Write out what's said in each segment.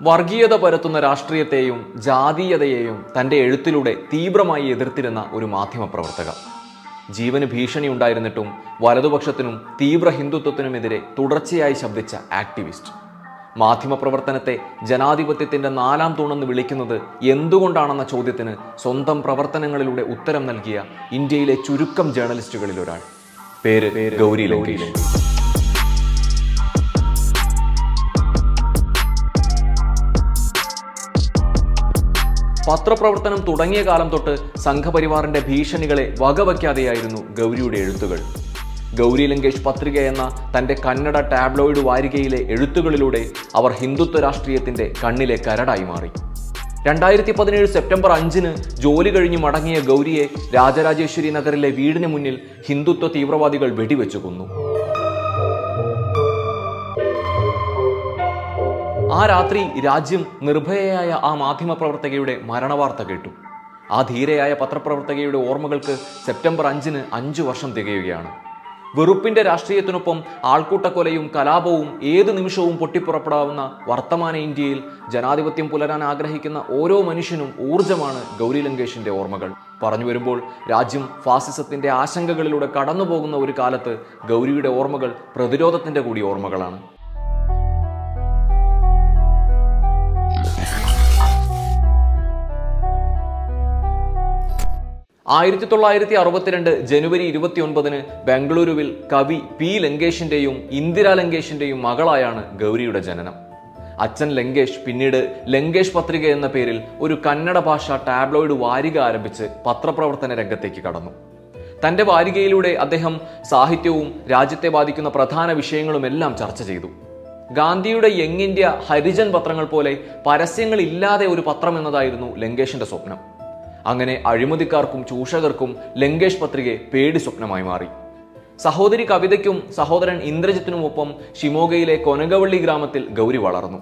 വർഗീയത പരത്തുന്ന രാഷ്ട്രീയത്തെയും ജാതീയതയെയും തന്റെ എഴുത്തിലൂടെ തീവ്രമായി എതിർത്തിരുന്ന ഒരു മാധ്യമപ്രവർത്തക ജീവന് ഭീഷണി ഉണ്ടായിരുന്നിട്ടും വലതുപക്ഷത്തിനും തീവ്ര ഹിന്ദുത്വത്തിനുമെതിരെ തുടർച്ചയായി ശബ്ദിച്ച ആക്ടിവിസ്റ്റ്. മാധ്യമപ്രവർത്തനത്തെ ജനാധിപത്യത്തിന്റെ നാലാം തൂണെന്ന് വിളിക്കുന്നത് എന്തുകൊണ്ടാണെന്ന ചോദ്യത്തിന് സ്വന്തം പ്രവർത്തനങ്ങളിലൂടെ ഉത്തരം നൽകിയ ഇന്ത്യയിലെ ചുരുക്കം ജേർണലിസ്റ്റുകളിൽ ഒരാൾ പേര് ഗൗരി ലങ്കേഷ്. പത്രപ്രവർത്തനം തുടങ്ങിയ കാലം തൊട്ട് സംഘപരിവാറിന്റെ ഭീഷണികളെ വകവയ്ക്കാതെയായിരുന്നു ഗൗരിയുടെ എഴുത്തുകൾ. ഗൗരി ലങ്കേഷ് പത്രിക എന്ന തന്റെ കന്നഡ ടാബ്ലോയിഡ് വാരികയിലെ എഴുത്തുകളിലൂടെ അവർ ഹിന്ദുത്വ രാഷ്ട്രീയത്തിന്റെ കണ്ണിലെ കരടായി മാറി. രണ്ടായിരത്തി പതിനേഴ് സെപ്റ്റംബർ അഞ്ചിന് ജോലി കഴിഞ്ഞ് മടങ്ങിയ ഗൗരിയെ രാജരാജേശ്വരി നഗറിലെ വീടിന് മുന്നിൽ ഹിന്ദുത്വ തീവ്രവാദികൾ വെടിവെച്ചു കൊന്നു. ആ രാത്രി രാജ്യം നിർഭയയായ ആ മാധ്യമ പ്രവർത്തകയുടെ മരണവാർത്ത കേട്ടു. ആ ധീരയായ പത്രപ്രവർത്തകയുടെ ഓർമ്മകൾക്ക് സെപ്റ്റംബർ അഞ്ചിന് അഞ്ചു വർഷം തികയുകയാണ്. വെറുപ്പിന്റെ രാഷ്ട്രീയത്തിനൊപ്പം ആൾക്കൂട്ടക്കൊലയും കലാപവും ഏത് നിമിഷവും പൊട്ടിപ്പുറപ്പെടാവുന്ന വർത്തമാന ഇന്ത്യയിൽ ജനാധിപത്യം പുലരാൻ ആഗ്രഹിക്കുന്ന ഓരോ മനുഷ്യനും ഊർജമാണ് ഗൗരി ലങ്കേഷിന്റെ ഓർമ്മകൾ. പറഞ്ഞു വരുമ്പോൾ രാജ്യം ഫാസിസത്തിന്റെ ആശങ്കകളിലൂടെ കടന്നുപോകുന്ന ഒരു കാലത്ത് ഗൗരിയുടെ ഓർമ്മകൾ പ്രതിരോധത്തിന്റെ കൂടി ഓർമ്മകളാണ്. ആയിരത്തി തൊള്ളായിരത്തി അറുപത്തിരണ്ട് ജനുവരി ഇരുപത്തി ഒൻപതിന് ബംഗളൂരുവിൽ കവി പി ലങ്കേഷിന്റെയും ഇന്ദിര ലങ്കേഷിന്റെയും മകളായാണ് ഗൗരിയുടെ ജനനം. അച്ഛൻ ലങ്കേഷ് പിന്നീട് ലങ്കേഷ് പത്രിക എന്ന പേരിൽ ഒരു കന്നഡ ഭാഷ ടാബ്ലോയിഡ് വാരിക ആരംഭിച്ച് പത്രപ്രവർത്തന രംഗത്തേക്ക് കടന്നു. തന്റെ വാരികയിലൂടെ അദ്ദേഹം സാഹിത്യവും രാജ്യത്തെ ബാധിക്കുന്ന പ്രധാന വിഷയങ്ങളുമെല്ലാം ചർച്ച ചെയ്തു. ഗാന്ധിയുടെ യങ് ഇന്ത്യ ഹരിജൻ പത്രങ്ങൾ പോലെ പരസ്യങ്ങളില്ലാതെ ഒരു പത്രം എന്നതായിരുന്നു ലങ്കേഷിന്റെ സ്വപ്നം. അങ്ങനെ അഴിമതിക്കാർക്കും ചൂഷകർക്കും ലങ്കേഷ് പത്രിക പേടി സ്വപ്നമായി മാറി. സഹോദരി കവിതയ്ക്കും സഹോദരൻ ഇന്ദ്രജിത്തിനുമൊപ്പം ഷിമോഗയിലെ കൊനകവള്ളി ഗ്രാമത്തിൽ ഗൗരി വളർന്നു.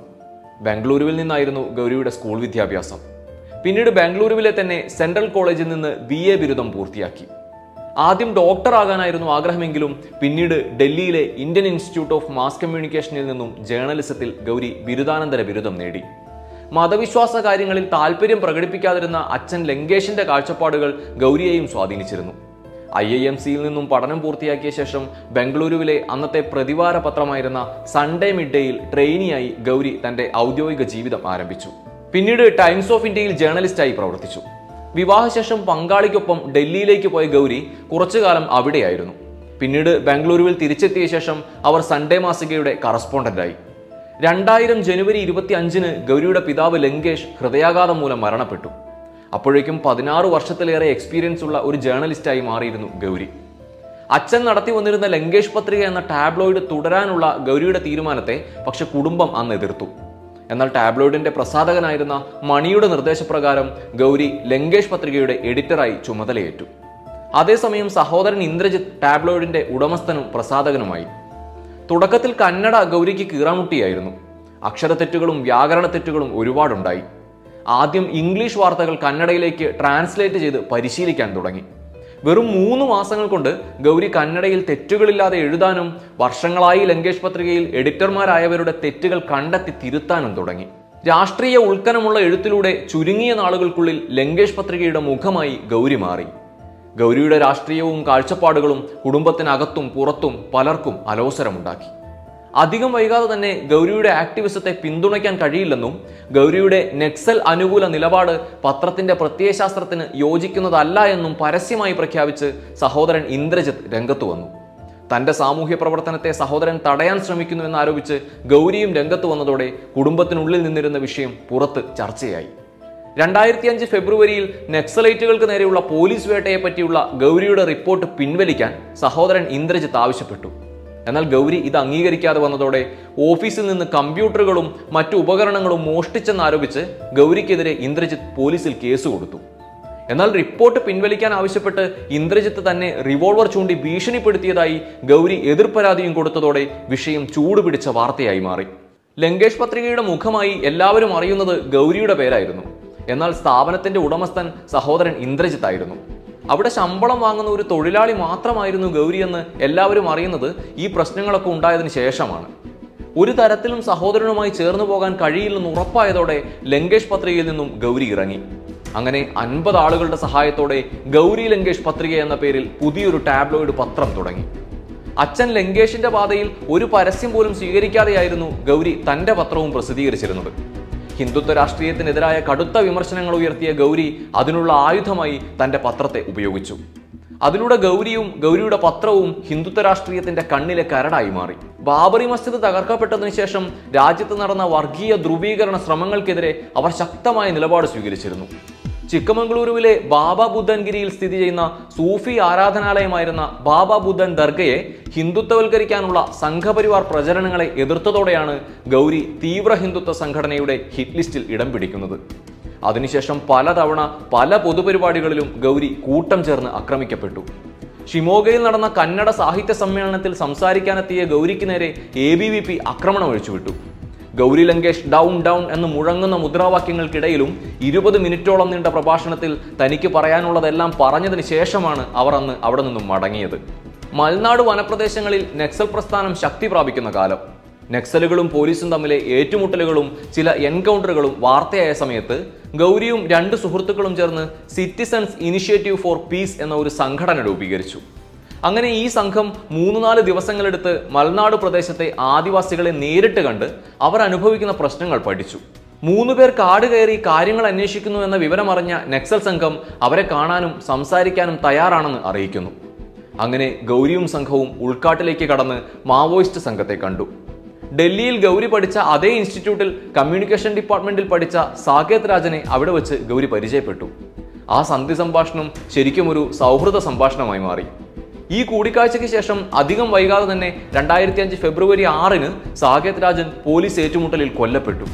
ബാംഗ്ലൂരുവിൽ നിന്നായിരുന്നു ഗൗരിയുടെ സ്കൂൾ വിദ്യാഭ്യാസം. പിന്നീട് ബാംഗ്ലൂരുവിലെ തന്നെ സെൻട്രൽ കോളേജിൽ നിന്ന് ബി എ ബിരുദം പൂർത്തിയാക്കി. ആദ്യം ഡോക്ടർ ആകാനായിരുന്നു ആഗ്രഹമെങ്കിലും പിന്നീട് ഡൽഹിയിലെ ഇന്ത്യൻ ഇൻസ്റ്റിറ്റ്യൂട്ട് ഓഫ് മാസ് കമ്മ്യൂണിക്കേഷനിൽ നിന്നും ജേർണലിസത്തിൽ ഗൗരി ബിരുദാനന്തര ബിരുദം നേടി. മതവിശ്വാസ കാര്യങ്ങളിൽ താല്പര്യം പ്രകടിപ്പിക്കാതിരുന്ന അച്ഛൻ ലങ്കേഷിന്റെ കാഴ്ചപ്പാടുകൾ ഗൗരിയെയും സ്വാധീനിച്ചിരുന്നു. ഐ ഐ എം സിയിൽ നിന്നും പഠനം പൂർത്തിയാക്കിയ ശേഷം ബംഗളൂരുവിലെ അന്നത്തെ പ്രതിവാര പത്രമായിരുന്ന സൺഡേ മിഡ് ഡേയിൽ ട്രെയിനിയായി ഗൗരി തന്റെ ഔദ്യോഗിക ജീവിതം ആരംഭിച്ചു. പിന്നീട് ടൈംസ് ഓഫ് ഇന്ത്യയിൽ ജേർണലിസ്റ്റായി പ്രവർത്തിച്ചു. വിവാഹശേഷം പങ്കാളിക്കൊപ്പം ഡൽഹിയിലേക്ക് പോയ ഗൗരി കുറച്ചുകാലം അവിടെയായിരുന്നു. പിന്നീട് ബാംഗ്ലൂരുവിൽ തിരിച്ചെത്തിയ ശേഷം അവർ സൺഡേ മാസികയുടെ കറസ്പോണ്ടന്റായി. രണ്ടായിരം ജനുവരി ഇരുപത്തി അഞ്ചിന് ഗൗരിയുടെ പിതാവ് ലങ്കേഷ് ഹൃദയാഘാതം മൂലം മരണപ്പെട്ടു. അപ്പോഴേക്കും പതിനാറ് വർഷത്തിലേറെ എക്സ്പീരിയൻസ് ഉള്ള ഒരു ജേർണലിസ്റ്റായി മാറിയിരുന്നു ഗൗരി. അച്ഛൻ നടത്തി വന്നിരുന്ന ലങ്കേഷ് പത്രിക എന്ന ടാബ്ലോയിഡ് തുടരാനുള്ള ഗൗരിയുടെ തീരുമാനത്തെ പക്ഷെ കുടുംബം അന്ന് എതിർത്തു. എന്നാൽ ടാബ്ലോയിഡിന്റെ പ്രസാധകനായിരുന്ന മണിയുടെ നിർദ്ദേശപ്രകാരം ഗൗരി ലങ്കേഷ് പത്രികയുടെ എഡിറ്ററായി ചുമതലയേറ്റു. അതേസമയം സഹോദരൻ ഇന്ദ്രജിത്ത് ടാബ്ലോയിഡിന്റെ ഉടമസ്ഥനും പ്രസാധകനുമായി. തുടക്കത്തിൽ കന്നഡ ഗൗരിക്ക് കീറാമുട്ടിയായിരുന്നു. അക്ഷരത്തെറ്റുകളും വ്യാകരണ തെറ്റുകളും ഒരുപാടുണ്ടായി. ആദ്യം ഇംഗ്ലീഷ് വാർത്തകൾ കന്നഡയിലേക്ക് ട്രാൻസ്ലേറ്റ് ചെയ്ത് പരിശീലിക്കാൻ തുടങ്ങി. വെറും മൂന്ന് മാസങ്ങൾ കൊണ്ട് ഗൗരി കന്നഡയിൽ തെറ്റുകളില്ലാതെ എഴുതാനും വർഷങ്ങളായി ലങ്കേഷ് പത്രികയിൽ എഡിറ്റർമാരായവരുടെ തെറ്റുകൾ കണ്ടെത്തി തിരുത്താനും തുടങ്ങി. രാഷ്ട്രീയ ഉൾക്കനമുള്ള എഴുത്തിലൂടെ ചുരുങ്ങിയ നാളുകൾക്കുള്ളിൽ ലങ്കേഷ് പത്രികയുടെ മുഖമായി ഗൗരി മാറി. ഗൗരിയുടെ രാഷ്ട്രീയവും കാഴ്ചപ്പാടുകളും കുടുംബത്തിനകത്തും പുറത്തും പലർക്കും അലോസരമുണ്ടാക്കി. അധികം വൈകാതെ തന്നെ ഗൗരിയുടെ ആക്ടിവിസത്തെ പിന്തുണയ്ക്കാൻ കഴിയില്ലെന്നും ഗൗരിയുടെ നെക്സൽ അനുകൂല നിലപാട് പത്രത്തിന്റെ പ്രത്യയശാസ്ത്രത്തിന് യോജിക്കുന്നതല്ല എന്നും പരസ്യമായി പ്രഖ്യാപിച്ച് സഹോദരൻ ഇന്ദ്രജിത്ത് രംഗത്തു വന്നു. തന്റെ സാമൂഹ്യ പ്രവർത്തനത്തെ സഹോദരൻ തടയാൻ ശ്രമിക്കുന്നുവെന്ന് ആരോപിച്ച് ഗൗരിയും രംഗത്ത് വന്നതോടെ കുടുംബത്തിനുള്ളിൽ നിന്നിരുന്ന വിഷയം പുറത്ത് ചർച്ചയായി. രണ്ടായിരത്തി അഞ്ച് ഫെബ്രുവരിയിൽ നക്സലൈറ്റുകൾക്ക് നേരെയുള്ള പോലീസ് വേട്ടയെ പറ്റിയുള്ള ഗൗരിയുടെ റിപ്പോർട്ട് പിൻവലിക്കാൻ സഹോദരൻ ഇന്ദ്രജിത്ത് ആവശ്യപ്പെട്ടു. എന്നാൽ ഗൗരി ഇത് അംഗീകരിക്കാതെ വന്നതോടെ ഓഫീസിൽ നിന്ന് കമ്പ്യൂട്ടറുകളും മറ്റു ഉപകരണങ്ങളും മോഷ്ടിച്ചെന്നാരോപിച്ച് ഗൗരിക്കെതിരെ ഇന്ദ്രജിത്ത് പോലീസിൽ കേസ് കൊടുത്തു. എന്നാൽ റിപ്പോർട്ട് പിൻവലിക്കാൻ ആവശ്യപ്പെട്ട് ഇന്ദ്രജിത്ത് തന്നെ റിവോൾവർ ചൂണ്ടി ഭീഷണിപ്പെടുത്തിയതായി ഗൗരി എതിർപരാതിയും കൊടുത്തതോടെ വിഷയം ചൂടുപിടിച്ച വാർത്തയായി മാറി. ലങ്കേഷ് പത്രികയുടെ മുഖമായി എല്ലാവരും അറിയുന്നത് ഗൗരിയുടെ പേരായിരുന്നു. എന്നാൽ സ്ഥാപനത്തിന്റെ ഉടമസ്ഥൻ സഹോദരൻ ഇന്ദ്രജിത്ത് ആയിരുന്നു. അവിടെ ശമ്പളം വാങ്ങുന്ന ഒരു തൊഴിലാളി മാത്രമായിരുന്നു ഗൗരി എന്ന് എല്ലാവരും അറിയുന്നത് ഈ പ്രശ്നങ്ങളൊക്കെ ഉണ്ടായതിനു ശേഷമാണ്. ഒരു തരത്തിലും സഹോദരനുമായി ചേർന്നു പോകാൻ കഴിയില്ലെന്ന് ഉറപ്പായതോടെ ലങ്കേഷ് പത്രികയിൽ നിന്നും ഗൗരി ഇറങ്ങി. അങ്ങനെ അൻപത് ആളുകളുടെ സഹായത്തോടെ ഗൗരി ലങ്കേഷ് പത്രിക എന്ന പേരിൽ പുതിയൊരു ടാബ്ലോയിഡ് പത്രം തുടങ്ങി. അച്ഛൻ ലങ്കേഷിന്റെ പാതയിൽ ഒരു പരസ്യം പോലും സ്വീകരിക്കാതെയായിരുന്നു ഗൗരി തന്റെ പത്രവും പ്രസിദ്ധീകരിച്ചിരുന്നത്. ഹിന്ദുത്വ രാഷ്ട്രീയത്തിനെതിരായ കടുത്ത വിമർശനങ്ങൾ ഉയർത്തിയ ഗൗരി അതിനുള്ള ആയുധമായി തന്റെ പത്രത്തെ ഉപയോഗിച്ചു. അതിലൂടെ ഗൗരിയും ഗൗരിയുടെ പത്രവും ഹിന്ദുത്വ രാഷ്ട്രീയത്തിന്റെ കണ്ണിലെ കരടായി മാറി. ബാബറി മസ്ജിദ് തകർക്കപ്പെട്ടതിനു ശേഷം രാജ്യത്ത് നടന്ന വർഗീയ ധ്രുവീകരണ ശ്രമങ്ങൾക്കെതിരെ അവർ ശക്തമായ നിലപാട് സ്വീകരിച്ചിരുന്നു. ചിക്കമംഗളൂരുവിലെ ബാബ ബുദ്ധൻഗിരിയിൽ സ്ഥിതി ചെയ്യുന്ന സൂഫി ആരാധനാലയമായിരുന്ന ബാബ ബുദ്ധൻ ദർഗയെ ഹിന്ദുത്വവൽക്കരിക്കാനുള്ള സംഘപരിവാർ പ്രചരണങ്ങളെ എതിർത്തതോടെയാണ് ഗൗരി തീവ്ര ഹിന്ദുത്വ സംഘടനയുടെ ഹിറ്റ് ലിസ്റ്റിൽ ഇടം പിടിക്കുന്നത്. അതിനുശേഷം പലതവണ പല പൊതുപരിപാടികളിലും ഗൗരി കൂട്ടം ചേർന്ന് ആക്രമിക്കപ്പെട്ടു. ഷിമോഗയിൽ നടന്ന കന്നഡ സാഹിത്യ സമ്മേളനത്തിൽ സംസാരിക്കാനെത്തിയ ഗൗരിക്ക് നേരെ എ ബി വി പി ആക്രമണം അഴിച്ചുവിട്ടു ഗൗരി ലങ്കേഷ് ഡൗൺ ഡൗൺ എന്ന് മുഴങ്ങുന്ന മുദ്രാവാക്യങ്ങൾക്കിടയിലും ഇരുപത് മിനിറ്റോളം നീണ്ട പ്രഭാഷണത്തിൽ തനിക്ക് പറയാനുള്ളതെല്ലാം പറഞ്ഞതിന് ശേഷമാണ് അവർ അന്ന് അവിടെ നിന്നും മടങ്ങിയത്. മൽനാട് വനപ്രദേശങ്ങളിൽ നക്സൽ പ്രസ്ഥാനം ശക്തി പ്രാപിക്കുന്ന കാലം. നക്സലുകളും പോലീസും തമ്മിലെ ഏറ്റുമുട്ടലുകളും ചില എൻകൗണ്ടറുകളും വാർത്തയായ സമയത്ത് ഗൗരിയും രണ്ട് സുഹൃത്തുക്കളും ചേർന്ന് സിറ്റിസൺസ് ഇനിഷ്യേറ്റീവ് ഫോർ പീസ് എന്ന ഒരു സംഘടന രൂപീകരിച്ചു. അങ്ങനെ ഈ സംഘം മൂന്ന് നാല് ദിവസങ്ങളെടുത്ത് മലനാട് പ്രദേശത്തെ ആദിവാസികളെ നേരിട്ട് കണ്ട് അവർ അനുഭവിക്കുന്ന പ്രശ്നങ്ങൾ പഠിച്ചു. മൂന്ന് പേർ കാട് കയറി കാര്യങ്ങൾ അന്വേഷിക്കുന്നു എന്ന വിവരമറിഞ്ഞ നക്സൽ സംഘം അവരെ കാണാനും സംസാരിക്കാനും തയ്യാറാണെന്ന് അറിയിക്കുന്നു. അങ്ങനെ ഗൗരിയും സംഘവും ഉൾക്കാട്ടിലേക്ക് കടന്ന് മാവോയിസ്റ്റ് സംഘത്തെ കണ്ടു. ഡൽഹിയിൽ ഗൗരി പഠിച്ച അതേ ഇൻസ്റ്റിറ്റ്യൂട്ടിൽ കമ്മ്യൂണിക്കേഷൻ ഡിപ്പാർട്ട്മെന്റിൽ പഠിച്ച സാകേത് രാജനെ അവിടെ വെച്ച് ഗൗരി പരിചയപ്പെട്ടു. ആ സന്ധി സംഭാഷണം ശരിക്കും ഒരു സൗഹൃദ സംഭാഷണമായി മാറി. ഈ കൂടിക്കാഴ്ചയ്ക്ക് ശേഷം അധികം വൈകാതെ തന്നെ രണ്ടായിരത്തി അഞ്ച് ഫെബ്രുവരി ആറിന് സാകേത് രാജൻ പോലീസ് ഏറ്റുമുട്ടലിൽ കൊല്ലപ്പെട്ടു.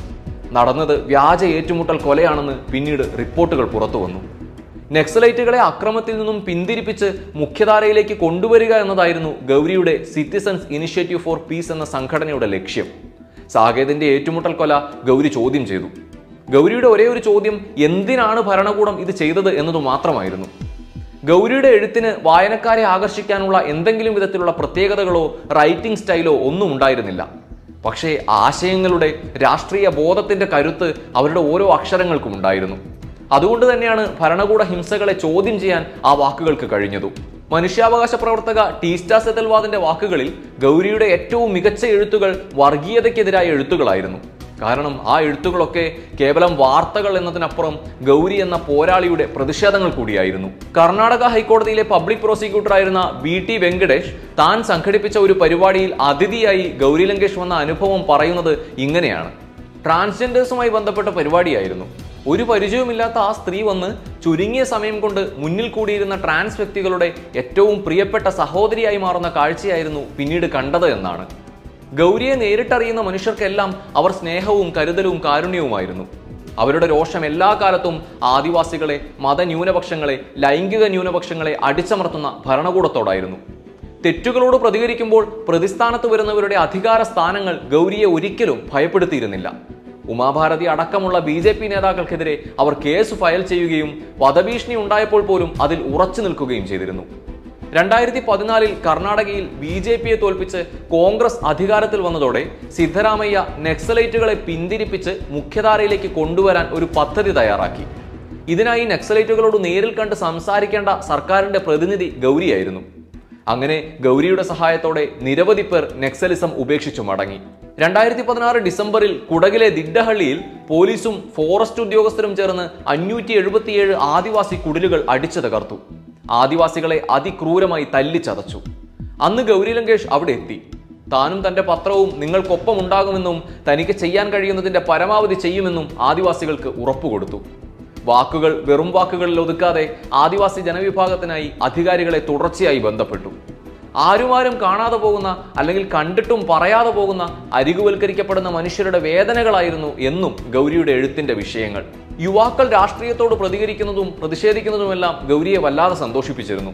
നടന്നത് വ്യാജ ഏറ്റുമുട്ടൽ കൊലയാണെന്ന് പിന്നീട് റിപ്പോർട്ടുകൾ പുറത്തു വന്നു. നക്സലൈറ്റുകളെ അക്രമത്തിൽ നിന്നും പിന്തിരിപ്പിച്ച് മുഖ്യധാരയിലേക്ക് കൊണ്ടുവരിക എന്നതായിരുന്നു ഗൗരിയുടെ സിറ്റിസൺസ് ഇനിഷ്യേറ്റീവ് ഫോർ പീസ് എന്ന സംഘടനയുടെ ലക്ഷ്യം. സാകേതിന്റെ ഏറ്റുമുട്ടൽ കൊല ഗൗരി ചോദ്യം ചെയ്തു. ഗൗരിയുടെ ഒരേ ഒരു ചോദ്യം എന്തിനാണ് ഭരണകൂടം ഇത് ചെയ്തത് എന്നത് മാത്രമായിരുന്നു. ഗൗരിയുടെ എഴുത്തിന് വായനക്കാരെ ആകർഷിക്കാനുള്ള എന്തെങ്കിലും വിധത്തിലുള്ള പ്രത്യേകതകളോ റൈറ്റിംഗ് സ്റ്റൈലോ ഒന്നും ഉണ്ടായിരുന്നില്ല. പക്ഷേ ആശയങ്ങളുടെ രാഷ്ട്രീയ ബോധത്തിന്റെ കരുത്ത് അവരുടെ ഓരോ അക്ഷരങ്ങൾക്കും ഉണ്ടായിരുന്നു. അതുകൊണ്ട് തന്നെയാണ് ഭരണകൂട ഹിംസകളെ ചോദ്യം ചെയ്യാൻ ആ വാക്കുകൾക്ക് കഴിഞ്ഞതും. മനുഷ്യാവകാശ പ്രവർത്തക ടീസ്റ്റാ സെതൽവാദിന്റെ വാക്കുകളിൽ ഗൗരിയുടെ ഏറ്റവും മികച്ച എഴുത്തുകൾ വർഗീയതയ്ക്കെതിരായ എഴുത്തുകളായിരുന്നു. കാരണം ആ എഴുത്തുകളൊക്കെ കേവലം വാർത്തകൾ എന്നതിനപ്പുറം ഗൗരി എന്ന പോരാളിയുടെ പ്രതിഷേധങ്ങൾ കൂടിയായിരുന്നു. കർണാടക ഹൈക്കോടതിയിലെ പബ്ലിക് പ്രോസിക്യൂട്ടറായിരുന്ന വി ടി വെങ്കടേഷ് താൻ സംഘടിപ്പിച്ച ഒരു പരിപാടിയിൽ അതിഥിയായി ഗൗരി ലങ്കേഷ് വന്ന അനുഭവം പറയുന്നത് ഇങ്ങനെയാണ്. ട്രാൻസ്ജെൻഡേഴ്സുമായി ബന്ധപ്പെട്ട പരിപാടിയായിരുന്നു. ഒരു പരിചയവുമില്ലാത്ത ആ സ്ത്രീ വന്ന് ചുരുങ്ങിയ സമയം കൊണ്ട് മുന്നിൽ കൂടിയിരുന്ന ട്രാൻസ് വ്യക്തികളുടെ ഏറ്റവും പ്രിയപ്പെട്ട സഹോദരിയായി മാറുന്ന കാഴ്ചയായിരുന്നു പിന്നീട് കണ്ടത് എന്നാണ്. ഗൗരിയെ നേരിട്ടറിയുന്ന മനുഷ്യർക്കെല്ലാം അവർ സ്നേഹവും കരുതലും കാരുണ്യവുമായിരുന്നു. അവരുടെ രോഷം എല്ലാ കാലത്തും ആദിവാസികളെ മതന്യൂനപക്ഷങ്ങളെ ലൈംഗിക ന്യൂനപക്ഷങ്ങളെ അടിച്ചമർത്തുന്ന ഭരണകൂടത്തോടായിരുന്നു. തെറ്റുകളോട് പ്രതികരിക്കുമ്പോൾ പ്രതിസ്ഥാനത്ത് വരുന്നവരുടെ അധികാര സ്ഥാനങ്ങൾ ഗൗരിയെ ഒരിക്കലും ഭയപ്പെടുത്തിയിരുന്നില്ല. ഉമാഭാരതി അടക്കമുള്ള ബി ജെ പി നേതാക്കൾക്കെതിരെ അവർ കേസ് ഫയൽ ചെയ്യുകയും വധഭീഷണി ഉണ്ടായപ്പോൾ പോലും അതിൽ ഉറച്ചു നിൽക്കുകയും ചെയ്തിരുന്നു. രണ്ടായിരത്തി പതിനാലിൽ കർണാടകയിൽ ബി ജെ പിയെ തോൽപ്പിച്ച് കോൺഗ്രസ് അധികാരത്തിൽ വന്നതോടെ സിദ്ധരാമയ്യ നക്സലൈറ്റുകളെ പിന്തിരിപ്പിച്ച് മുഖ്യധാരയിലേക്ക് കൊണ്ടുവരാൻ ഒരു പദ്ധതി തയ്യാറാക്കി. ഇതിനായി നക്സലൈറ്റുകളോട് നേരിൽ കണ്ട് സംസാരിക്കേണ്ട സർക്കാരിന്റെ പ്രതിനിധി ഗൗരിയായിരുന്നു. അങ്ങനെ ഗൗരിയുടെ സഹായത്തോടെ നിരവധി പേർ നക്സലിസം ഉപേക്ഷിച്ചു മടങ്ങി. രണ്ടായിരത്തി പതിനാറ് ഡിസംബറിൽ കുടകിലെ ദിഡ്ഡഹള്ളിയിൽ പോലീസും ഫോറസ്റ്റ് ഉദ്യോഗസ്ഥരും ചേർന്ന് അഞ്ഞൂറ്റി എഴുപത്തിയേഴ് ആദിവാസി കുടിലുകൾ അടിച്ചു തകർത്തു ആദിവാസികളെ അതിക്രൂരമായി തല്ലിച്ചതച്ചു. അന്ന് ഗൗരി ലങ്കേഷ് അവിടെ എത്തി. താനും തന്റെ പത്രവും നിങ്ങൾക്കൊപ്പം ഉണ്ടാകുമെന്നും തനിക്ക് ചെയ്യാൻ കഴിയുന്നതിന്റെ പരമാവധി ചെയ്യുമെന്നും ആദിവാസികൾക്ക് ഉറപ്പുകൊടുത്തു വാക്കുകൾ വെറും വാക്കുകളിൽ ഒതുക്കാതെ ആദിവാസി ജനവിഭാഗത്തിനായി അധികാരികളെ തുടർച്ചയായി ബന്ധപ്പെട്ടു. ആരുമാരും കാണാതെ പോകുന്ന അല്ലെങ്കിൽ കണ്ടിട്ടും പറയാതെ പോകുന്ന അരികുവൽക്കരിക്കപ്പെടുന്ന മനുഷ്യരുടെ വേദനകളായിരുന്നു എന്നും ഗൗരിയുടെ എഴുത്തിന്റെ വിഷയങ്ങൾ. യുവാക്കൾ രാഷ്ട്രീയത്തോട് പ്രതികരിക്കുന്നതും പ്രതിഷേധിക്കുന്നതുമെല്ലാം ഗൗരിയെ വല്ലാതെ സന്തോഷിപ്പിച്ചിരുന്നു.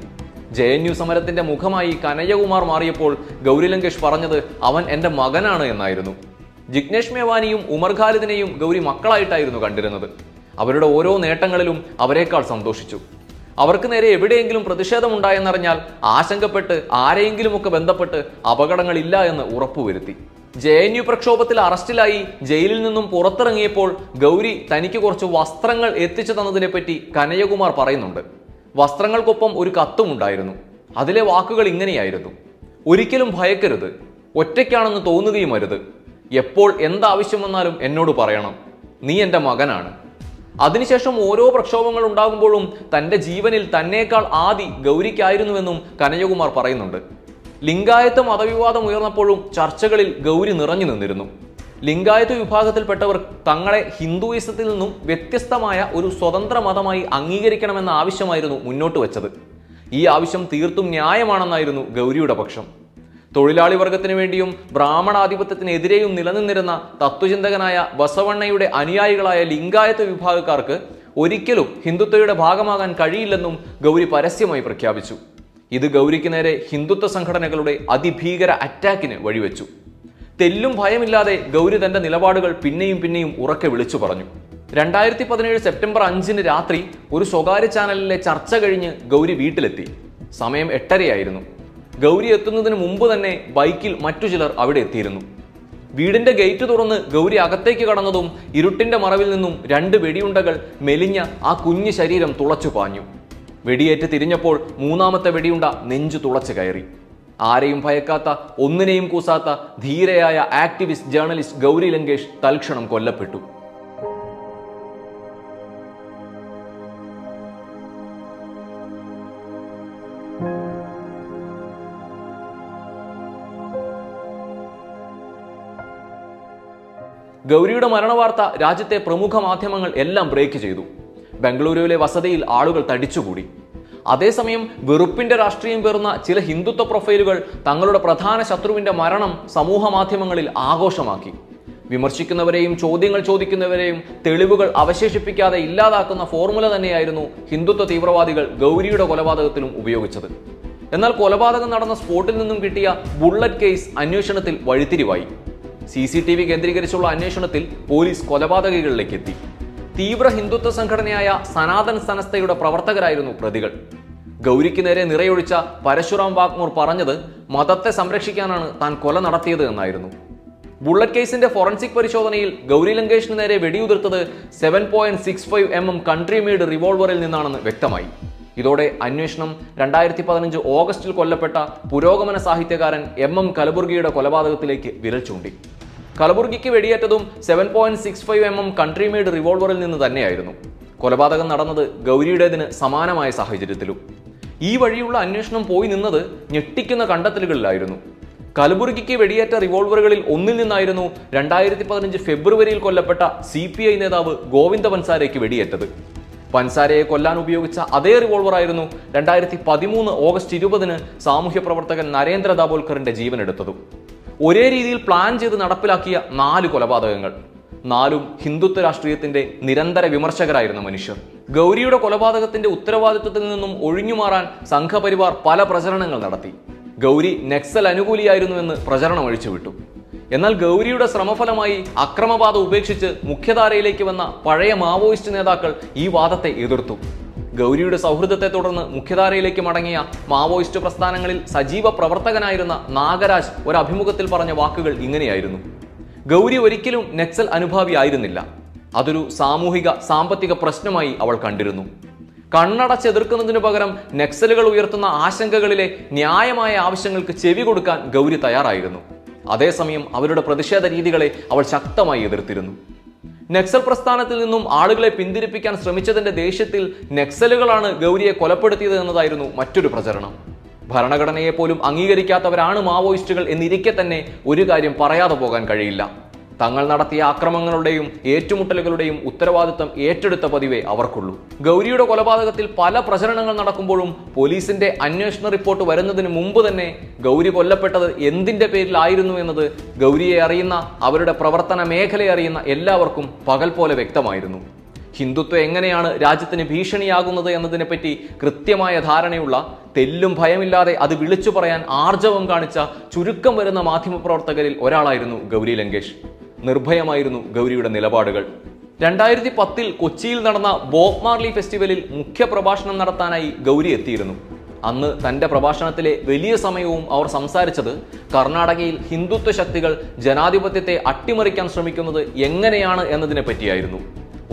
ജെ എൻ യു സമരത്തിന്റെ മുഖമായി കനയ്യകുമാർ മാറിയപ്പോൾ ഗൗരി ലങ്കേഷ് പറഞ്ഞത് അവൻ എന്റെ മകനാണ് എന്നായിരുന്നു. ജിഗ്നേഷ് മേവാനിയും ഉമർ ഖാലിദിനെയും ഗൗരി മക്കളായിട്ടായിരുന്നു കണ്ടിരുന്നത്. അവരുടെ ഓരോ നേട്ടങ്ങളിലും അവരെക്കാൾ സന്തോഷിച്ചു. അവർക്ക് നേരെ എവിടെയെങ്കിലും പ്രതിഷേധമുണ്ടായെന്നറിഞ്ഞാൽ ആശങ്കപ്പെട്ട് ആരെയെങ്കിലുമൊക്കെ ബന്ധപ്പെട്ട് അപകടങ്ങളില്ല എന്ന് ഉറപ്പുവരുത്തി. ജെ എൻ യു പ്രക്ഷോഭത്തിൽ അറസ്റ്റിലായി ജയിലിൽ നിന്നും പുറത്തിറങ്ങിയപ്പോൾ ഗൗരി തനിക്ക് കുറച്ച് വസ്ത്രങ്ങൾ എത്തിച്ചു തന്നതിനെ പറ്റി കനയകുമാർ പറയുന്നുണ്ട്. വസ്ത്രങ്ങൾക്കൊപ്പം ഒരു കത്തും ഉണ്ടായിരുന്നു അതിലെ വാക്കുകൾ ഇങ്ങനെയായിരുന്നു. ഒരിക്കലും ഭയക്കരുത്. ഒറ്റയ്ക്കാണെന്ന് തോന്നുകയും അരുത്. എപ്പോൾ എന്താവശ്യം വന്നാലും എന്നോട് പറയണം. നീ എന്റെ മകനാണ്. അതിനുശേഷം ഓരോ പ്രക്ഷോഭങ്ങൾ ഉണ്ടാകുമ്പോഴും തന്റെ ജീവനിൽ തന്നേക്കാൾ ആദി ഗൗരിക്കായിരുന്നുവെന്നും കനയകുമാർ പറയുന്നുണ്ട്. ലിംഗായത്ത് മതവിവാദം ഉയർന്നപ്പോഴും ചർച്ചകളിൽ ഗൗരി നിറഞ്ഞു നിന്നിരുന്നു. ലിംഗായത്ത് വിഭാഗത്തിൽപ്പെട്ടവർ തങ്ങളെ ഹിന്ദുയിസത്തിൽ നിന്നും വ്യത്യസ്തമായ ഒരു സ്വതന്ത്ര മതമായി അംഗീകരിക്കണമെന്ന ആവശ്യമായിരുന്നു മുന്നോട്ട് വെച്ചത്. ഈ ആവശ്യം തീർത്തും ന്യായമാണെന്നായിരുന്നു ഗൗരിയുടെ പക്ഷം. തൊഴിലാളി വർഗത്തിനു വേണ്ടിയും ബ്രാഹ്മണാധിപത്യത്തിനെതിരെയും നിലനിന്നിരുന്ന തത്വചിന്തകനായ ബസവണ്ണയുടെ അനുയായികളായ ലിംഗായത്ത് വിഭാഗക്കാർക്ക് ഒരിക്കലും ഹിന്ദുത്വയുടെ ഭാഗമാകാൻ കഴിയില്ലെന്നും ഗൗരി പരസ്യമായി പ്രഖ്യാപിച്ചു. ഇത് ഗൗരിക്ക് നേരെ ഹിന്ദുത്വ സംഘടനകളുടെ അതിഭീകര അറ്റാക്കിന് വഴിവെച്ചു. തെല്ലും ഭയമില്ലാതെ ഗൗരി തന്റെ നിലപാടുകൾ പിന്നെയും പിന്നെയും ഉറക്കെ വിളിച്ചു പറഞ്ഞു. രണ്ടായിരത്തി പതിനേഴ് സെപ്റ്റംബർ അഞ്ചിന് രാത്രി ഒരു സ്വകാര്യ ചാനലിലെ ചർച്ച കഴിഞ്ഞ് ഗൗരി വീട്ടിലെത്തി. സമയം എട്ടരയായിരുന്നു. ഗൗരി എത്തുന്നതിന് മുമ്പ് തന്നെ ബൈക്കിൽ മറ്റു ചിലർ അവിടെ എത്തിയിരുന്നു. വീടിന്റെ ഗേറ്റ് തുറന്ന് ഗൗരി അകത്തേക്ക് കടന്നതും ഇരുട്ടിന്റെ മറവിൽ നിന്നും രണ്ട് വെടിയുണ്ടകൾ മെലിഞ്ഞ ആ കുഞ്ഞു ശരീരം തുളച്ചു പാഞ്ഞു. വെടിയേറ്റ് തിരിഞ്ഞപ്പോൾ മൂന്നാമത്തെ വെടിയുണ്ട നെഞ്ചു തുളച്ചു കയറി. ആരെയും ഭയക്കാത്ത ഒന്നിനെയും കൂസാത്ത ധീരയായ ആക്ടിവിസ്റ്റ് ജേർണലിസ്റ്റ് ഗൗരി ലങ്കേഷ് തൽക്ഷണം കൊല്ലപ്പെട്ടു. ഗൗരിയുടെ മരണവാർത്ത രാജ്യത്തെ പ്രമുഖ മാധ്യമങ്ങൾ എല്ലാം ബ്രേക്ക് ചെയ്തു. ബംഗളൂരുവിലെ വസതിയിൽ ആളുകൾ തടിച്ചുകൂടി. അതേസമയം വെറുപ്പിന്റെ രാഷ്ട്രീയം പേറുന്ന ചില ഹിന്ദുത്വ പ്രൊഫൈലുകൾ തങ്ങളുടെ പ്രധാന ശത്രുവിന്റെ മരണം സമൂഹ മാധ്യമങ്ങളിൽ ആഘോഷമാക്കി. വിമർശിക്കുന്നവരെയും ചോദ്യങ്ങൾ ചോദിക്കുന്നവരെയും തെളിവുകൾ അവശേഷിപ്പിക്കാതെ ഇല്ലാതാക്കുന്ന ഫോർമുല തന്നെയായിരുന്നു ഹിന്ദുത്വ തീവ്രവാദികൾ ഗൗരിയുടെ കൊലപാതകത്തിലും ഉപയോഗിച്ചത്. എന്നാൽ കൊലപാതകം നടന്ന സ്പോട്ടിൽ നിന്നും കിട്ടിയ ബുള്ളറ്റ് കേസ് അന്വേഷണത്തിൽ വഴിത്തിരിവായി. സി സി ടി വി കേന്ദ്രീകരിച്ചുള്ള അന്വേഷണത്തിൽ പോലീസ് കൊലപാതകികളിലേക്ക് എത്തി തീവ്ര ഹിന്ദുത്വ സംഘടനയായ സനാതൻ സനസ്തയുടെ പ്രവർത്തകരായിരുന്നു പ്രതികൾ. ഗൗരിക്ക് നേരെ നിറയൊഴിച്ച പരശുറാം വാഗ്മൂർ പറഞ്ഞത് മതത്തെ സംരക്ഷിക്കാനാണ് താൻ കൊല നടത്തിയത് എന്നായിരുന്നു. ബുള്ളറ്റ് കേസിന്റെ ഫോറൻസിക് പരിശോധനയിൽ ഗൗരി ലങ്കേഷിന് നേരെ വെടിയുതിർത്തത് seven point six five M M country made റിവോൾവറിൽ നിന്നാണെന്ന് വ്യക്തമായി. ഇതോടെ അന്വേഷണം രണ്ടായിരത്തി പതിനഞ്ച് ഓഗസ്റ്റിൽ കൊല്ലപ്പെട്ട പുരോഗമന സാഹിത്യകാരൻ എം എം കലബുർഗിയുടെ കൊലപാതകത്തിലേക്ക് വിരൽ ചൂണ്ടി. കലബുർഗിക്ക് വെടിയേറ്റതും seven point six five M M country made റിവോൾവറിൽ നിന്ന് തന്നെയായിരുന്നു. കൊലപാതകം നടന്നത് ഗൗരിയുടേതിന് സമാനമായ സാഹചര്യത്തിലും. ഈ വഴിയുള്ള അന്വേഷണം പോയി നിന്നത് ഞെട്ടിക്കുന്ന കണ്ടെത്തലുകളിലായിരുന്നു. കലബുർഗിക്ക് വെടിയേറ്റ റിവോൾവറുകളിൽ ഒന്നിൽ നിന്നായിരുന്നു രണ്ടായിരത്തി പതിനഞ്ച് ഫെബ്രുവരിയിൽ കൊല്ലപ്പെട്ട സി പി ഐ നേതാവ് ഗോവിന്ദ പൻസാരയ്ക്ക് വെടിയേറ്റത്. പൻസാരയെ കൊല്ലാൻ ഉപയോഗിച്ച അതേ റിവോൾവർ ആയിരുന്നു രണ്ടായിരത്തി പതിമൂന്ന് ഓഗസ്റ്റ് ഇരുപതിന് സാമൂഹ്യ പ്രവർത്തകൻ നരേന്ദ്ര ദാബോൽക്കറിന്റെ ജീവനെടുത്തതും. ഒരേ രീതിയിൽ പ്ലാൻ ചെയ്ത് നടപ്പിലാക്കിയ നാല് കൊലപാതകങ്ങൾ. നാലും ഹിന്ദുത്വ രാഷ്ട്രീയത്തിന്റെ നിരന്തര വിമർശകരായിരുന്ന മനുഷ്യർ. ഗൗരിയുടെ കൊലപാതകത്തിന്റെ ഉത്തരവാദിത്വത്തിൽ നിന്നും ഒഴിഞ്ഞുമാറാൻ സംഘപരിവാർ പല പ്രചരണങ്ങൾ നടത്തി. ഗൗരി നക്സൽ അനുകൂലിയായിരുന്നുവെന്ന് പ്രചരണം അഴിച്ചുവിട്ടു എന്നാൽ ഗൗരിയുടെ ശ്രമഫലമായി അക്രമവാദം ഉപേക്ഷിച്ച് മുഖ്യധാരയിലേക്ക് വന്ന പഴയ മാവോയിസ്റ്റ് നേതാക്കൾ ഈ വാദത്തെ എതിർത്തു. ഗൗരിയുടെ സൗഹൃദത്തെ തുടർന്ന് മുഖ്യധാരയിലേക്ക് മടങ്ങിയ മാവോയിസ്റ്റ് പ്രസ്ഥാനങ്ങളിൽ സജീവ പ്രവർത്തകനായിരുന്ന നാഗരാജ് ഒരു അഭിമുഖത്തിൽ പറഞ്ഞ വാക്കുകൾ ഇങ്ങനെയായിരുന്നു. ഗൗരി ഒരിക്കലും നക്സൽ അനുഭാവിയായിരുന്നില്ല അതൊരു സാമൂഹിക സാമ്പത്തിക പ്രശ്നമായി അവൾ കണ്ടിരുന്നു. കണ്ണടച്ചെതിർക്കുന്നതിനു പകരം നക്സലുകൾ ഉയർത്തുന്ന ആശങ്കകളിലെ ന്യായമായ ആവശ്യങ്ങൾക്ക് ചെവി കൊടുക്കാൻ ഗൗരി തയ്യാറായിരുന്നു. അതേസമയം അവരുടെ പ്രതിഷേധ രീതികളെ അവൾ ശക്തമായി എതിർത്തിരുന്നു. നക്സൽ പ്രസ്ഥാനത്തിൽ നിന്നും ആളുകളെ പിന്തിരിപ്പിക്കാൻ ശ്രമിച്ചതിന്റെ ദേഷ്യത്തിൽ നക്സലുകളാണ് ഗൗരിയെ കൊലപ്പെടുത്തിയത് എന്നതായിരുന്നു മറ്റൊരു പ്രചരണം. ഭരണഘടനയെ പോലും അംഗീകരിക്കാത്തവരാണ് മാവോയിസ്റ്റുകൾ എന്നിരിക്കെ തന്നെ ഒരു കാര്യം പറയാതെ പോകാൻ കഴിയില്ല. തങ്ങൾ നടത്തിയ ആക്രമണങ്ങളുടെയും ഏറ്റുമുട്ടലുകളുടെയും ഉത്തരവാദിത്തം ഏറ്റെടുത്ത പതിവേ അവർക്കുള്ളൂ. ഗൗരിയുടെ കൊലപാതകത്തിൽ പല പ്രചരണങ്ങൾ നടക്കുമ്പോഴും പോലീസിന്റെ അന്വേഷണ റിപ്പോർട്ട് വരുന്നതിന് മുമ്പ് തന്നെ ഗൗരി കൊല്ലപ്പെട്ടത് എന്തിന്റെ പേരിലായിരുന്നു എന്നത് ഗൗരിയെ അറിയുന്ന അവരുടെ പ്രവർത്തന മേഖലയെ അറിയുന്ന എല്ലാവർക്കും പകൽ പോലെ വ്യക്തമായിരുന്നു. ഹിന്ദുത്വം എങ്ങനെയാണ് രാജ്യത്തിന് ഭീഷണിയാകുന്നത് എന്നതിനെപ്പറ്റി കൃത്യമായ ധാരണയുള്ള തെല്ലും ഭയമില്ലാതെ അത് വിളിച്ചു പറയാൻ ആർജവം കാണിച്ച ചുരുക്കം വരുന്ന മാധ്യമപ്രവർത്തകരിൽ ഒരാളായിരുന്നു ഗൗരി ലങ്കേഷ്. നിർഭയമായിരുന്നു ഗൗരിയുടെ നിലപാടുകൾ. രണ്ടായിരത്തി പത്തിൽ കൊച്ചിയിൽ നടന്ന ബോബ് മാർലി ഫെസ്റ്റിവലിൽ മുഖ്യ പ്രഭാഷണം നടത്താനായി ഗൗരി എത്തിയിരുന്നു. അന്ന് തന്റെ പ്രഭാഷണത്തിലെ വലിയ സമയവും അവർ സംസാരിച്ചത് കർണാടകയിൽ ഹിന്ദുത്വ ശക്തികൾ ജനാധിപത്യത്തെ അട്ടിമറിക്കാൻ ശ്രമിക്കുന്നത് എങ്ങനെയാണ് എന്നതിനെ പറ്റിയായിരുന്നു.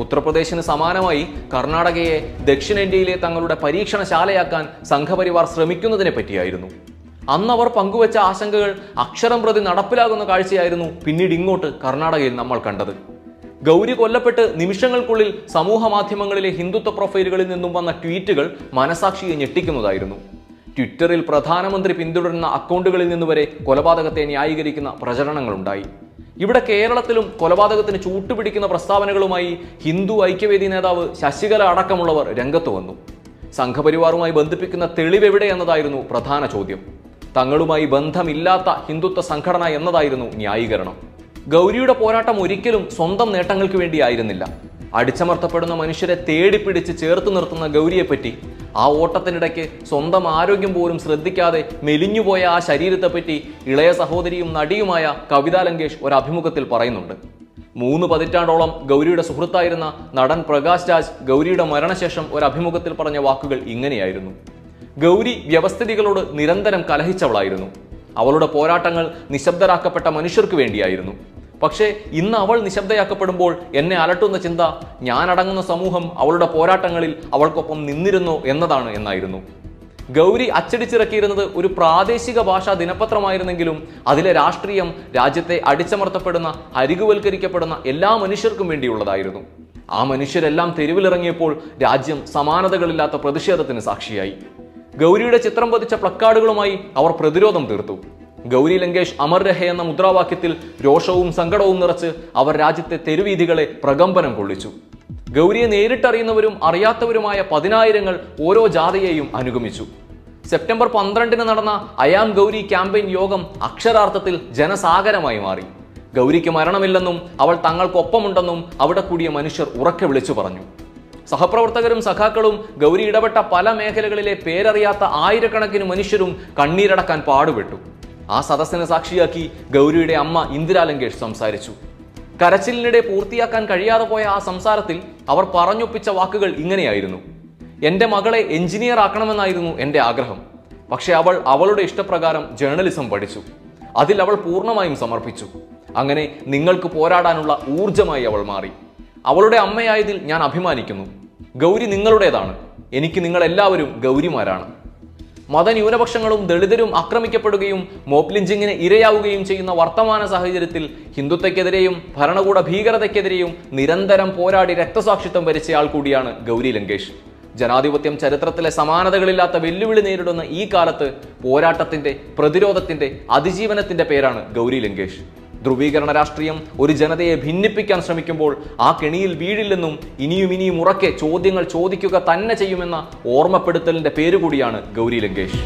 ഉത്തർപ്രദേശിന് സമാനമായി കർണാടകയെ ദക്ഷിണേന്ത്യയിലെ തങ്ങളുടെ പരീക്ഷണശാലയാക്കാൻ സംഘപരിവാർ ശ്രമിക്കുന്നതിനെ പറ്റിയായിരുന്നു. അന്ന് അവർ പങ്കുവച്ച ആശങ്കകൾ അക്ഷരം പ്രതി നടപ്പിലാകുന്ന കാഴ്ചയായിരുന്നു പിന്നീട് ഇങ്ങോട്ട് കർണാടകയിൽ നമ്മൾ കണ്ടത്. ഗൗരി കൊല്ലപ്പെട്ട് നിമിഷങ്ങൾക്കുള്ളിൽ സമൂഹ മാധ്യമങ്ങളിലെ ഹിന്ദുത്വ പ്രൊഫൈലുകളിൽ നിന്നും വന്ന ട്വീറ്റുകൾ മനസാക്ഷിയെ ഞെട്ടിക്കുന്നതായിരുന്നു. ട്വിറ്ററിൽ പ്രധാനമന്ത്രി പിന്തുടരുന്ന അക്കൗണ്ടുകളിൽ നിന്ന് വരെ കൊലപാതകത്തെ ന്യായീകരിക്കുന്ന പ്രചരണങ്ങളുണ്ടായി. ഇവിടെ കേരളത്തിലും കൊലപാതകത്തിന് ചൂട്ടുപിടിക്കുന്ന പ്രസ്താവനകളുമായി ഹിന്ദു ഐക്യവേദി നേതാവ് ശശികല അടക്കമുള്ളവർ രംഗത്ത് വന്നു. സംഘപരിവാറുമായി ബന്ധിപ്പിക്കുന്ന തെളിവെവിടെ എന്നതായിരുന്നു പ്രധാന ചോദ്യം. തങ്ങളുമായി ബന്ധമില്ലാത്ത ഹിന്ദുത്വ സംഘടന എന്നതായിരുന്നു ന്യായീകരണം. ഗൗരിയുടെ പോരാട്ടം ഒരിക്കലും സ്വന്തം നേട്ടങ്ങൾക്ക് വേണ്ടിയായിരുന്നില്ല. അടിച്ചമർത്തപ്പെടുന്ന മനുഷ്യരെ തേടിപ്പിടിച്ച് ചേർത്ത് നിർത്തുന്ന ഗൗരിയെപ്പറ്റി ആ ഓട്ടത്തിനിടയ്ക്ക് സ്വന്തം ആരോഗ്യം പോലും ശ്രദ്ധിക്കാതെ മെലിഞ്ഞുപോയ ആ ശരീരത്തെപ്പറ്റി ഇളയ സഹോദരിയും നടിയുമായ കവിതാ ലങ്കേഷ് ഒരു അഭിമുഖത്തിൽ പറയുന്നുണ്ട്. മൂന്ന് പതിറ്റാണ്ടോളം ഗൗരിയുടെ സുഹൃത്തായിരുന്ന നടൻ പ്രകാശ് രാജ് ഗൗരിയുടെ മരണശേഷം ഒരു അഭിമുഖത്തിൽ പറഞ്ഞ വാക്കുകൾ ഇങ്ങനെയായിരുന്നു. ഗൗരി വ്യവസ്ഥിതികളോട് നിരന്തരം കലഹിച്ചവളായിരുന്നു. അവളുടെ പോരാട്ടങ്ങൾ നിശബ്ദരാക്കപ്പെട്ട മനുഷ്യർക്ക് വേണ്ടിയായിരുന്നു. പക്ഷേ ഇന്ന് അവൾ നിശബ്ദയാക്കപ്പെടുമ്പോൾ എന്നെ അലട്ടുന്ന ചിന്ത ഞാനടങ്ങുന്ന സമൂഹം അവളുടെ പോരാട്ടങ്ങളിൽ അവൾക്കൊപ്പം നിന്നിരുന്നു എന്നതാണ് എന്നായിരുന്നു. ഗൗരി അച്ചടിച്ചിറക്കിയിരുന്നത് ഒരു പ്രാദേശിക ഭാഷാ ദിനപത്രമായിരുന്നെങ്കിലും അതിലെ രാഷ്ട്രീയം രാജ്യത്തെ അടിച്ചമർത്തപ്പെടുന്ന അരികുവൽക്കരിക്കപ്പെടുന്ന എല്ലാ മനുഷ്യർക്കും വേണ്ടിയുള്ളതായിരുന്നു. ആ മനുഷ്യരെല്ലാം തെരുവിലിറങ്ങിയപ്പോൾ രാജ്യം സമാനതകളില്ലാത്ത പ്രതിഷേധത്തിന് സാക്ഷിയായി. ഗൗരിയുടെ ചിത്രം പതിച്ച പ്ലക്കാർഡുകളുമായി അവർ പ്രതിരോധം തീർത്തു. ഗൗരി ലങ്കേഷ് അമർ രഹ എന്ന മുദ്രാവാക്യത്തിൽ രോഷവും സങ്കടവും നിറച്ച് അവർ രാജ്യത്തെ തെരുവീതികളെ പ്രകമ്പനം കൊള്ളിച്ചു. ഗൗരിയെ നേരിട്ടറിയുന്നവരും അറിയാത്തവരുമായ പതിനായിരങ്ങൾ ഓരോ ജാഥയെയും അനുഗമിച്ചു. സെപ്റ്റംബർ പന്ത്രണ്ടിന് നടന്ന അയാം ഗൗരി ക്യാമ്പയിൻ യോഗം അക്ഷരാർത്ഥത്തിൽ ജനസാഗരമായി മാറി. ഗൗരിക്ക് മരണമില്ലെന്നും അവൾ തങ്ങൾക്കൊപ്പമുണ്ടെന്നും അവിടെ കൂടിയ മനുഷ്യർ ഉറക്കെ വിളിച്ചു പറഞ്ഞു. സഹപ്രവർത്തകരും സഖാക്കളും ഗൗരി ഇടപെട്ട പല മേഖലകളിലെ പേരറിയാത്ത ആയിരക്കണക്കിന് മനുഷ്യരും കണ്ണീരടക്കാൻ പാടുപെട്ടു. ആ സദസ്സിനെ സാക്ഷിയാക്കി ഗൗരിയുടെ അമ്മ ഇന്ദിരാ ലങ്കേഷ് സംസാരിച്ചു. കരച്ചിലിനിടെ പൂർത്തിയാക്കാൻ കഴിയാതെ പോയ ആ സംസാരത്തിൽ അവർ പറഞ്ഞൊപ്പിച്ച വാക്കുകൾ ഇങ്ങനെയായിരുന്നു. എന്റെ മകളെ എഞ്ചിനീയർ ആക്കണമെന്നായിരുന്നു എന്റെ ആഗ്രഹം. പക്ഷെ അവൾ അവളുടെ ഇഷ്ടപ്രകാരം ജേർണലിസം പഠിച്ചു. അതിൽ അവൾ പൂർണമായും സമർപ്പിച്ചു. അങ്ങനെ നിങ്ങൾക്ക് പോരാടാനുള്ള ഊർജമായി അവൾ മാറി. അവളുടെ അമ്മയായതിൽ ഞാൻ അഭിമാനിക്കുന്നു. ഗൗരി നിങ്ങളുടേതാണ്. എനിക്ക് നിങ്ങളെല്ലാവരും ഗൗരിമാരാണ്. മതന്യൂനപക്ഷങ്ങളും ദളിതരും ആക്രമിക്കപ്പെടുകയും മോബ് ലിഞ്ചിങ്ങിന് ഇരയാവുകയും ചെയ്യുന്ന വർത്തമാന സാഹചര്യത്തിൽ ഹിന്ദുത്വക്കെതിരെയും ഭരണകൂട ഭീകരതയ്ക്കെതിരെയും നിരന്തരം പോരാടി രക്തസാക്ഷിത്വം വരിച്ചയാൾ കൂടിയാണ് ഗൗരി ലങ്കേഷ്. ജനാധിപത്യം ചരിത്രത്തിലെ സമാനതകളില്ലാത്ത വെല്ലുവിളി നേരിടുന്ന ഈ കാലത്ത് പോരാട്ടത്തിന്റെ പ്രതിരോധത്തിന്റെ അതിജീവനത്തിന്റെ പേരാണ് ഗൗരി ലങ്കേഷ്. ധ്രുവീകരണ രാഷ്ട്രീയം ഒരു ജനതയെ ഭിന്നിപ്പിക്കാൻ ശ്രമിക്കുമ്പോൾ ആ കെണിയിൽ വീഴില്ലെന്നും ഇനിയും ഇനിയും ഉറക്കെ ചോദ്യങ്ങൾ ചോദിക്കുക തന്നെ ചെയ്യുമെന്ന ഓർമ്മപ്പെടുത്തലിന്റെ പേരുകൂടിയാണ് ഗൗരി ലങ്കേഷ്.